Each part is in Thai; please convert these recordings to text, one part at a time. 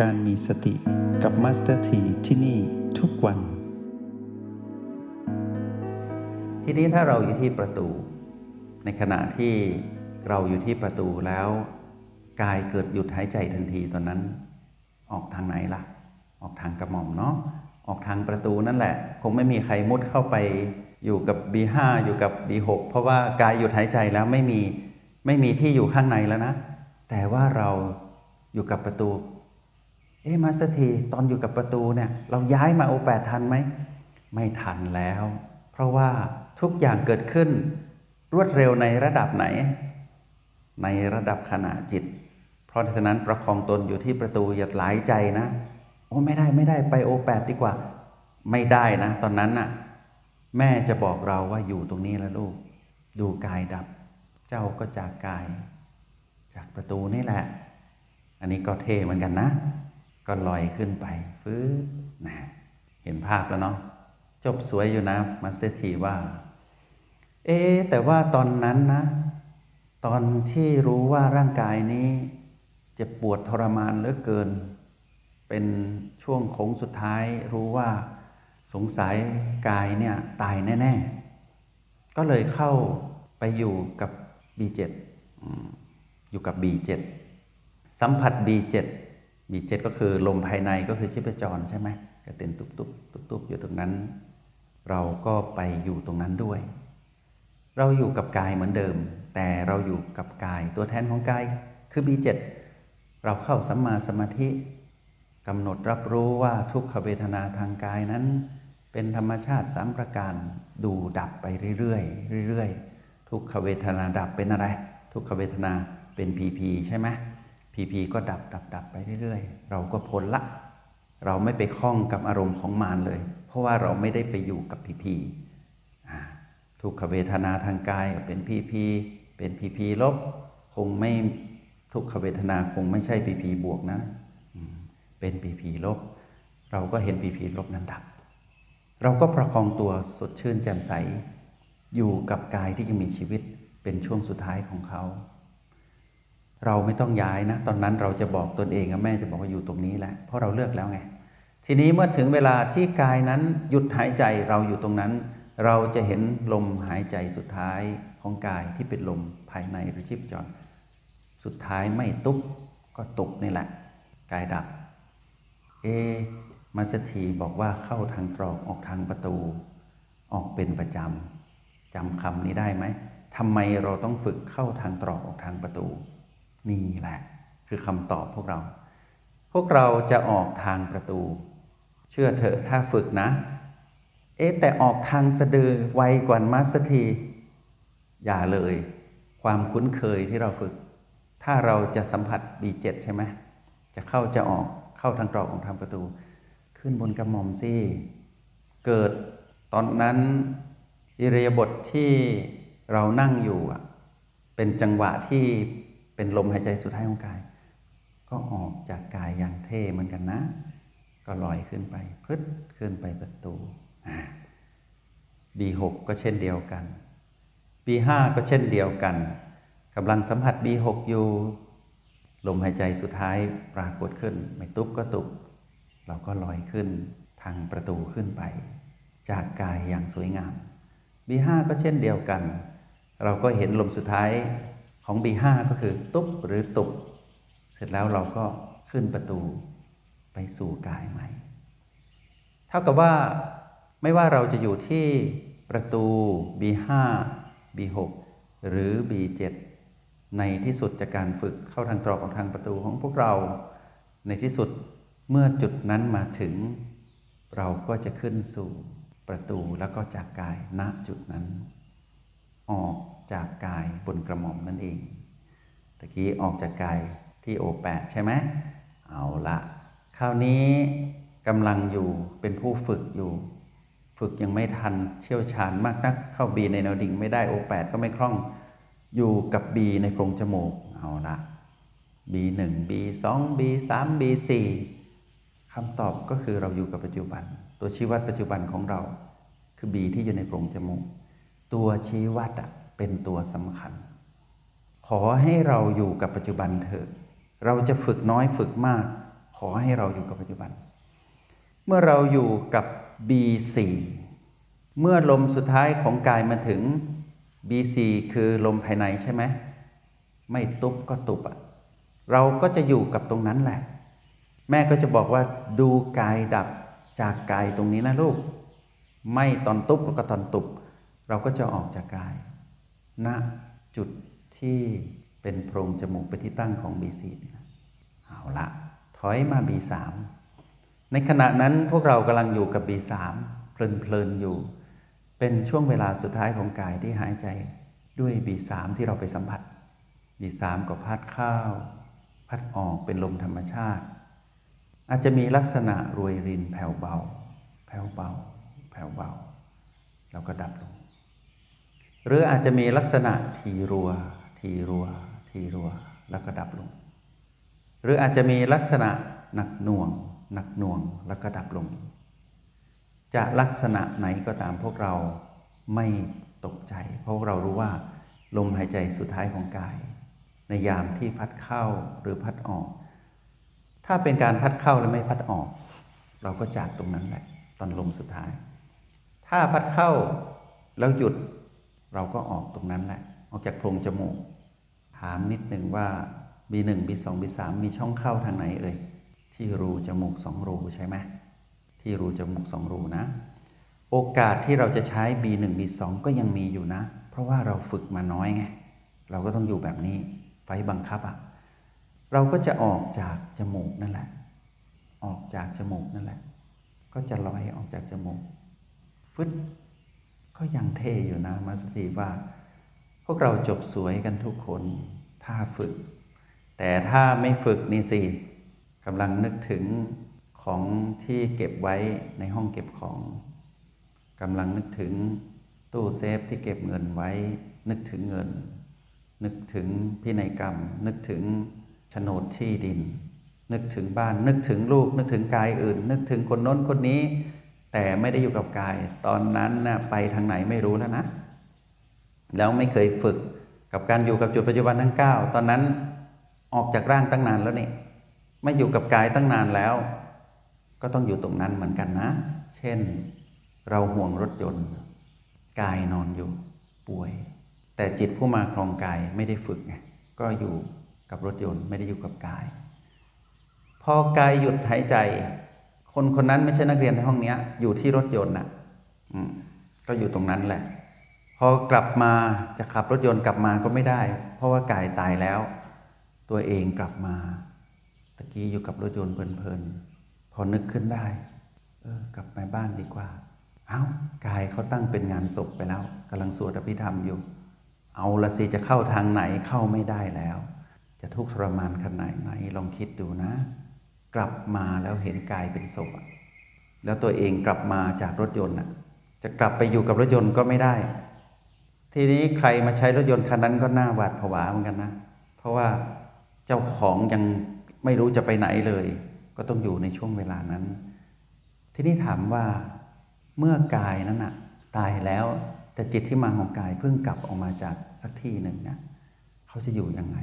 การมีสติกับมาสเตอร์ทีที่นี่ทุกวัน ทีนี้ถ้าเราอยู่ที่ประตู ในขณะที่เราอยู่ที่ประตูแล้ว กายเกิดหยุดหายใจทันทีตอนนั้น ออกทางไหนล่ะ ออกทางกระหม่อมเนาะออกทางประตูนั่นแหละ คงไม่มีใครมุดเข้าไปอยู่กับ B5 อยู่กับ B6 เพราะว่ากายหยุดหายใจแล้วไม่มีไม่มีที่อยู่ข้างในแล้วนะ แต่ว่าเราอยู่กับประตู เอ๊ะมาสเตอร์ทีตอนอยู่กับประตูเนี่ยเราย้ายมาโอแปดทันไหมไม่ทันแล้ว เพราะว่าทุกอย่างเกิดขึ้น รวดเร็วในระดับไหน ในระดับขณะจิต เพราะฉะนั้นประคองตนอยู่ที่ประตูอย่าหลายใจนะ โอ้ไม่ได้ไม่ได้ไปโอแปดดีกว่า ไม่ได้นะ ตอนนั้นน่ะแม่จะบอกเราว่าอยู่ตรงนี้แล้วลูก ดูกายดับ เจ้าก็จากกาย จากประตูนี่แหละ อันนี้ก็เท่เหมือนกันนะ ก็ลอยขึ้นไปฟื้นนะเห็นภาพแล้วเนาะจบสวยอยู่นะมาสเตอร์ทีว่า เอ๊แต่ว่าตอนนั้นนะ ตอนที่รู้ว่าร่างกายนี้เจ็บปวดทรมานเหลือเกิน เป็นช่วงโค้งสุดท้ายรู้ว่าสงสัยกายเนี่ยตายแน่ ๆ ก็เลยเข้าไปอยู่กับ B7 อยู่กับ B7 สัมผัส B7 B7 ก็คือลมภายในก็คือชีพจรใช่ไหมกระเต้นตุบตุบตุบตุบอยู่ตรงนั้น เราก็ไปอยู่ตรงนั้นด้วย เราอยู่กับกายเหมือนเดิม แต่เราอยู่กับกายตัวแทนของกายคือ B7 เราเข้าสัมมาสมาธิกำหนดรับรู้ว่าทุกขเวทนาทางกายนั้น เป็นธรรมชาติสามประการดูดับไปเรื่อยๆเรื่อยๆทุกขเวทนาดับเป็นอะไร ทุกขเวทนาเป็นพีพีใช่ไหม พีพีก็ดับดับดับไปเรื่อยๆ เราก็พ้นละ เราไม่ไปคล้องกับอารมณ์ของมารเลย เพราะว่าเราไม่ได้ไปอยู่กับพีพีทุกขเวทนาทางกายเป็นพีพีเป็นพีพีลบคงไม่ทุกขเวทนาคงไม่ใช่พีพีบวกนะ เป็นพีพีลบ เราก็เห็นพีพีลบนั้นดับ เราก็ประคองตัวสดชื่นแจ่มใส อยู่กับกายที่ยังมีชีวิตเป็นช่วงสุดท้ายของเขา เราไม่ต้องย้ายนะ ตอนนั้นเราจะบอกตนเองแม่จะบอกว่าอยู่ตรงนี้แหละเพราะเราเลือกแล้วไง ทีนี้เมื่อถึงเวลาที่กายนั้นหยุดหายใจเราอยู่ตรงนั้น เราจะเห็นลมหายใจสุดท้ายของกายที่เป็นลมภายในหรือชีพจร สุดท้ายไม่ตุ๊บก็ตุบนี่แหละ กายดับ เอมาสถีบอกว่าเข้าทางตรอกออกทางประตู ออกเป็นประจำจำคำนี้ได้ไหมทำไมเราต้องฝึกเข้าทางตรอกออกทางประตู นี่แหละ คือคำตอบพวกเรา พวกเราจะออกทางประตู เชื่อเถอะถ้าฝึกนะ เอ๊ะแต่ออกทางสะดือไวกว่ามาสถีอย่าเลย ความคุ้นเคยที่เราฝึก ถ้าเราจะสัมผัส B7 ใช่ไหมจะเข้าจะออกเข้าทางตรอกของทางประตู ขึ้นบนกระหม่อมสิเกิดตอนนั้นอิเรียบทที่เรานั่งอยู่เป็นจังหวะที่ เป็นลมหายใจสุดท้ายของกาย ก็ออกจากกายอย่างเท่เหมือนกันนะ ก็ลอยขึ้นไปพึดขึ้นไปประตูอ่า B6 ก็เช่นเดียวกัน B5 ก็เช่นเดียวกันกำลังสัมผัส B6 อยู่ ลมหายใจสุดท้ายปรากฏขึ้น ไม่ตุบก็ตุบเราก็ลอยขึ้นทางประตูขึ้นไป จากกายอย่างสวยงาม B5 ก็เช่นเดียวกัน เราก็เห็นลมสุดท้าย ของ B5 ก็คือตุ๊บหรือตุบเสร็จแล้วเราก็ขึ้นประตูไปสู่กายใหม่ เท่ากับว่าไม่ว่าเราจะอยู่ที่ประตู B5 B6 หรือ B7 ในที่สุดจากการฝึกเข้าทางตรอกของทางประตูของพวกเรา ในที่สุดเมื่อจุดนั้นมาถึง เราก็จะขึ้นสู่ประตูแล้วก็จากกายณจุดนั้น ออกจากกายบนกระหม่อมนั่นเองตะกี้ออกจากกายที่โอแปดใช่ไหมเอาละคราวนี้กำลังอยู่เป็นผู้ฝึกอยู่ ฝึกยังไม่ทันเชี่ยวชาญมากนัก เข้าบีในแนวดิ่งไม่ได้โอแปดก็ไม่คล่องอยู่กับบีในโพรงจมูกเอาละ B1 B2 B3 B4 คำตอบก็คือเราอยู่กับปัจจุบัน ตัวชี้วัดปัจจุบันของเรา คือ B ที่อยู่ในโพรงจมูก ตัวชี้วัดอะเป็นตัวสำคัญ ขอให้เราอยู่กับปัจจุบันเถอะเราจะฝึกน้อยฝึกมาก ขอให้เราอยู่กับปัจจุบัน เมื่อเราอยู่กับ B4 เมื่อลมสุดท้ายของกายมาถึง B4 คือลมภายในใช่ไหมไม่ตุบก็ตุบอะเราก็จะอยู่กับตรงนั้นแหละ แม่ก็จะบอกว่าดูกายดับจากกายตรงนี้นะลูก ไม่ตอนตุบก็ตอนตุบ เราก็จะออกจากกาย ณจุดที่เป็นโพรงจมูกเป็นที่ตั้งของ B4 นี่นะเอาละถอยมา B3 ในขณะนั้นพวกเรากำลังอยู่กับ B3 เพลินๆอยู่ เป็นช่วงเวลาสุดท้ายของกายที่หายใจด้วย B3 ที่เราไปสัมผัส B3 ก็พัดเข้าพัดออกเป็นลมธรรมชาติ อาจจะมีลักษณะรวยรินแผ่วเบา แผ่วเบา แผ่วเบา แล้วก็ดับลง หรืออาจจะมีลักษณะทีรัว ทีรัว ทีรัว แล้วก็ดับลง หรืออาจจะมีลักษณะหนักหน่วง หนักหน่วง แล้วก็ดับลง จะลักษณะไหนก็ตามพวกเราไม่ตกใจ เพราะเรารู้ว่าลมหายใจสุดท้ายของกาย ในยามที่พัดเข้าหรือพัดออก ถ้าเป็นการพัดเข้าและไม่พัดออก เราก็จากตรงนั้นแหละ ตอนลมสุดท้าย ถ้าพัดเข้าแล้วหยุด เราก็ออกตรงนั้นแหละออกจากโพรงจมูก ถามนิดหนึ่งว่า B1 B2 B3 มีช่องเข้าทางไหนเอ่ยที่รูจมูกสองรูใช่ไหมที่รูจมูกสองรูนะ โอกาสที่เราจะใช้ B1 B2 ก็ยังมีอยู่นะ เพราะว่าเราฝึกมาน้อยไงเราก็ต้องอยู่แบบนี้ไฟบังคับอะ่ะเราก็จะออกจากจมูกนั่นแหละ ออกจากจมูกนั่นแหละ ก็จะลอยออกจากจมูกฟึด ก็ยังเท่อยู่นะมาสตีว่า พวกเราจบสวยกันทุกคนถ้าฝึก แต่ถ้าไม่ฝึกนี่สิกำลังนึกถึงของที่เก็บไว้ในห้องเก็บของกำลังนึกถึงตู้เซฟที่เก็บเงินไว้ นึกถึงเงิน นึกถึงพินัยกรรม นึกถึงโฉนดที่ดิน นึกถึงบ้าน นึกถึงลูก นึกถึงกายอื่น นึกถึงคนโน้นคนนี้ แต่ไม่ได้อยู่กับกาย ตอนนั้นนะไปทางไหนไม่รู้แล้วนะ แล้วไม่เคยฝึกกับการอยู่กับจุดปัจจุบันทั้ง 9 ตอนนั้นออกจากร่างตั้งนานแล้วนี่ไม่อยู่กับกายตั้งนานแล้ว ก็ต้องอยู่ตรงนั้นเหมือนกันนะ เช่น เราห่วงรถยนต์ กายนอนอยู่ป่วย แต่จิตผู้มาครองกายไม่ได้ฝึกไงก็อยู่กับรถยนต์ไม่ได้อยู่กับกาย พอกายหยุดหายใจ คนคนนั้นไม่ใช่นักเรียนในห้องนี้อยู่ที่รถยนต์น่ะก็อยู่ตรงนั้นแหละ พอกลับมาจะขับรถยนต์กลับมาก็ไม่ได้ เพราะว่ากายตายแล้ว ตัวเองกลับมา ตะกี้อยู่กับรถยนต์เพลินๆพอนึกขึ้นได้ เออ กลับไปบ้านดีกว่า เอา้ากายเขาตั้งเป็นงานศพไปแล้วกำลังสวดอภิธรรมอยู่ เอาละสิจะเข้าทางไหนเข้าไม่ได้แล้ว จะทุกข์ทรมานขนาดไหนลองคิดดูนะ กลับมาแล้วเห็นกายเป็นศพแล้วตัวเองกลับมาจากรถยนต์จะกลับไปอยู่กับรถยนต์ก็ไม่ได้ ทีนี้ใครมาใช้รถยนต์คันนั้นก็น่าหวาดผวาเหมือนกันนะ เพราะว่าเจ้าของยังไม่รู้จะไปไหนเลย ก็ต้องอยู่ในช่วงเวลานั้น ทีนี้ถามว่าเมื่อกายนั้นนะตายแล้วแต่จิตที่มาของกายเพิ่งกลับออกมาจากสักที่หนึ่งนี่ยเขาจะอยู่ยังไง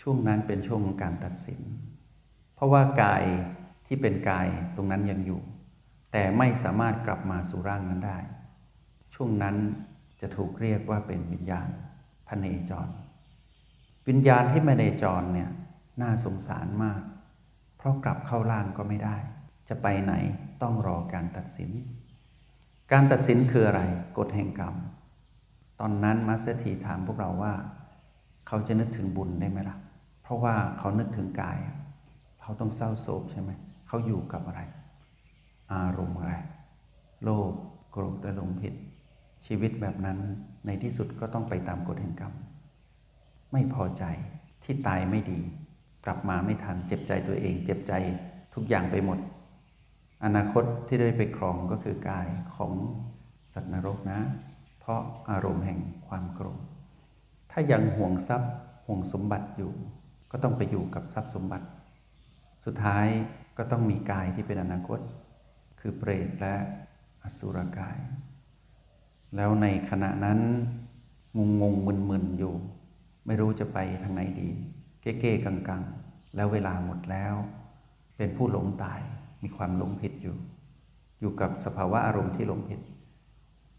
ช่วงนั้นเป็นช่วงของการตัดสิน เพราะว่ากายที่เป็นกายตรงนั้นยังอยู่ แต่ไม่สามารถกลับมาสู่ร่างนั้นได้ ช่วงนั้นจะถูกเรียกว่าเป็นวิญญาณพเนจร วิญญาณที่มาเนจรเนี่ยน่าสงสารมาก เพราะกลับเข้าร่างก็ไม่ได้ จะไปไหนต้องรอการตัดสิน การตัดสินคืออะไรกฎแห่งกรรม ตอนนั้นมาสเตทีถามพวกเราว่า เขาจะนึกถึงบุญได้ไหมล่ะ เพราะว่าเขานึกถึงกาย เขาต้องเศร้าโศกใช่ไหมเขาอยู่กับอะไร อารมณ์อะไร โลภโกรธและหลงผิด ชีวิตแบบนั้นในที่สุดก็ต้องไปตามกฎแห่งกรรม ไม่พอใจที่ตายไม่ดี กลับมาไม่ทันเจ็บใจตัวเอง เจ็บใจทุกอย่างไปหมด อนาคตที่ได้ไปครองก็คือกายของสัตว์นรกนะ เพราะอารมณ์แห่งความโกรธถ้ายังห่วงทรัพย์ห่วงสมบัติอยู่ ก็ต้องไปอยู่กับทรัพย์สมบัติ สุดท้ายก็ต้องมีกายที่เป็นอนาคต คือเปรตและอสุรกาย แล้วในขณะนั้นงงงมึนมึนอยู่ ไม่รู้จะไปทางไหนดี เก้ๆกังๆแล้วเวลาหมดแล้ว เป็นผู้หลงตายมีความหลงผิดอยู่ อยู่กับสภาวะอารมณ์ที่หลงผิด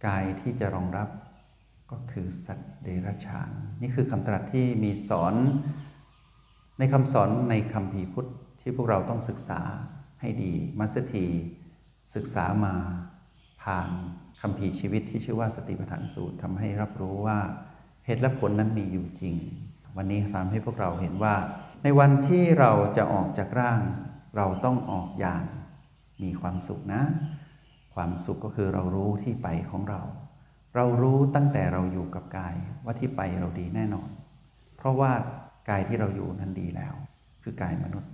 กายที่จะรองรับก็คือสัตว์เดรัจฉาน นี่คือคำตรัสที่มีสอนในคำสอนในคำพีพุทธ ที่พวกเราต้องศึกษาให้ดีมัสถีศึกษามาผ่านคำพีชีวิตที่ชื่อว่าสติปัฏฐานสูตรทำให้รับรู้ว่าเหตุและผลนั้นมีอยู่จริง วันนี้ทำให้พวกเราเห็นว่า ในวันที่เราจะออกจากร่าง เราต้องออกอย่างมีความสุขนะ ความสุขก็คือเรารู้ที่ไปของเรา เรารู้ตั้งแต่เราอยู่กับกายว่าที่ไปเราดีแน่นอน เพราะว่ากายที่เราอยู่นั้นดีแล้ว คือกายมนุษย์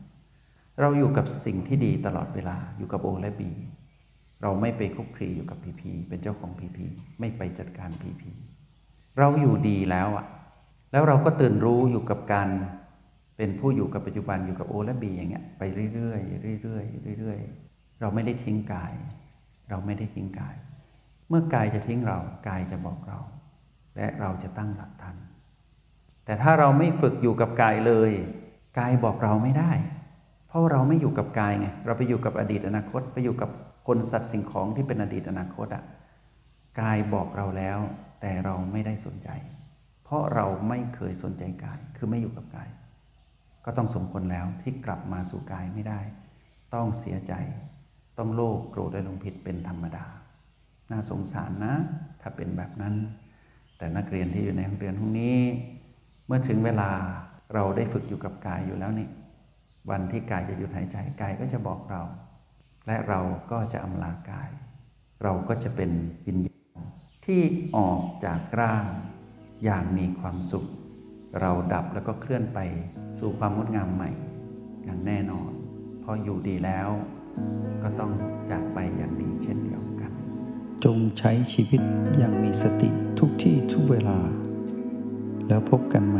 เราอยู่กับสิ่งที่ดีตลอดเวลาอยู่กับโอและบีเราไม่ไปคุกคีอยู่กับพีพีเป็นเจ้าของพีพีไม่ไปจัดการพีพีเราอยู่ดีแล้วอะแล้วเราก็ตื่นรู้อยู่กับการเป็นผู้อยู่กับปัจจุบันอยู่กับโอและบีอย่างเงี้ยไปเรื่อยๆเรื่อยๆเรื่อยๆเราไม่ได้ทิ้งกาย เราไม่ได้ทิ้งกาย เมื่อกายจะทิ้งเรากายจะบอกเรา และเราจะตั้งหลักทัน แต่ถ้าเราไม่ฝึกอยู่กับกายเลย กายบอกเราไม่ได้ ราะเราไม่อยู่กับกายไงเราไปอยู่กับอดีตอนาคต ไปอยู่กับคนสัตว์สิ่งของที่เป็นอดีตอนาคตอะกายบอกเราแล้ว แต่เราไม่ได้สนใจ เพราะเราไม่เคยสนใจกาย คือไม่อยู่กับกาย ก็ต้องสมควรแล้วที่กลับมาสู่กายไม่ได้ ต้องเสียใจ ต้องโลภโกรธและลงผิดเป็นธรรมดา น่าสงสารนะ ถ้าเป็นแบบนั้น แต่นักเรียนที่อยู่ในห้องเรียนห้องนี้ เมื่อถึงเวลาเราได้ฝึกอยู่กับกายอยู่แล้วนี่ วันที่กายจะหยุดหายใจกายก็จะบอกเรา และเราก็จะอำลากาย เราก็จะเป็นวิญญาณที่ออกจากร่างอย่างมีความสุข เราดับแล้วก็เคลื่อนไปสู่ความงดงามใหม่ อย่างแน่นอนพออยู่ดีแล้ว ก็ต้องจากไปอย่างดีเช่นเดียวกัน จงใช้ชีวิตอย่างมีสติทุกที่ทุกเวลา แล้วพบกันไหม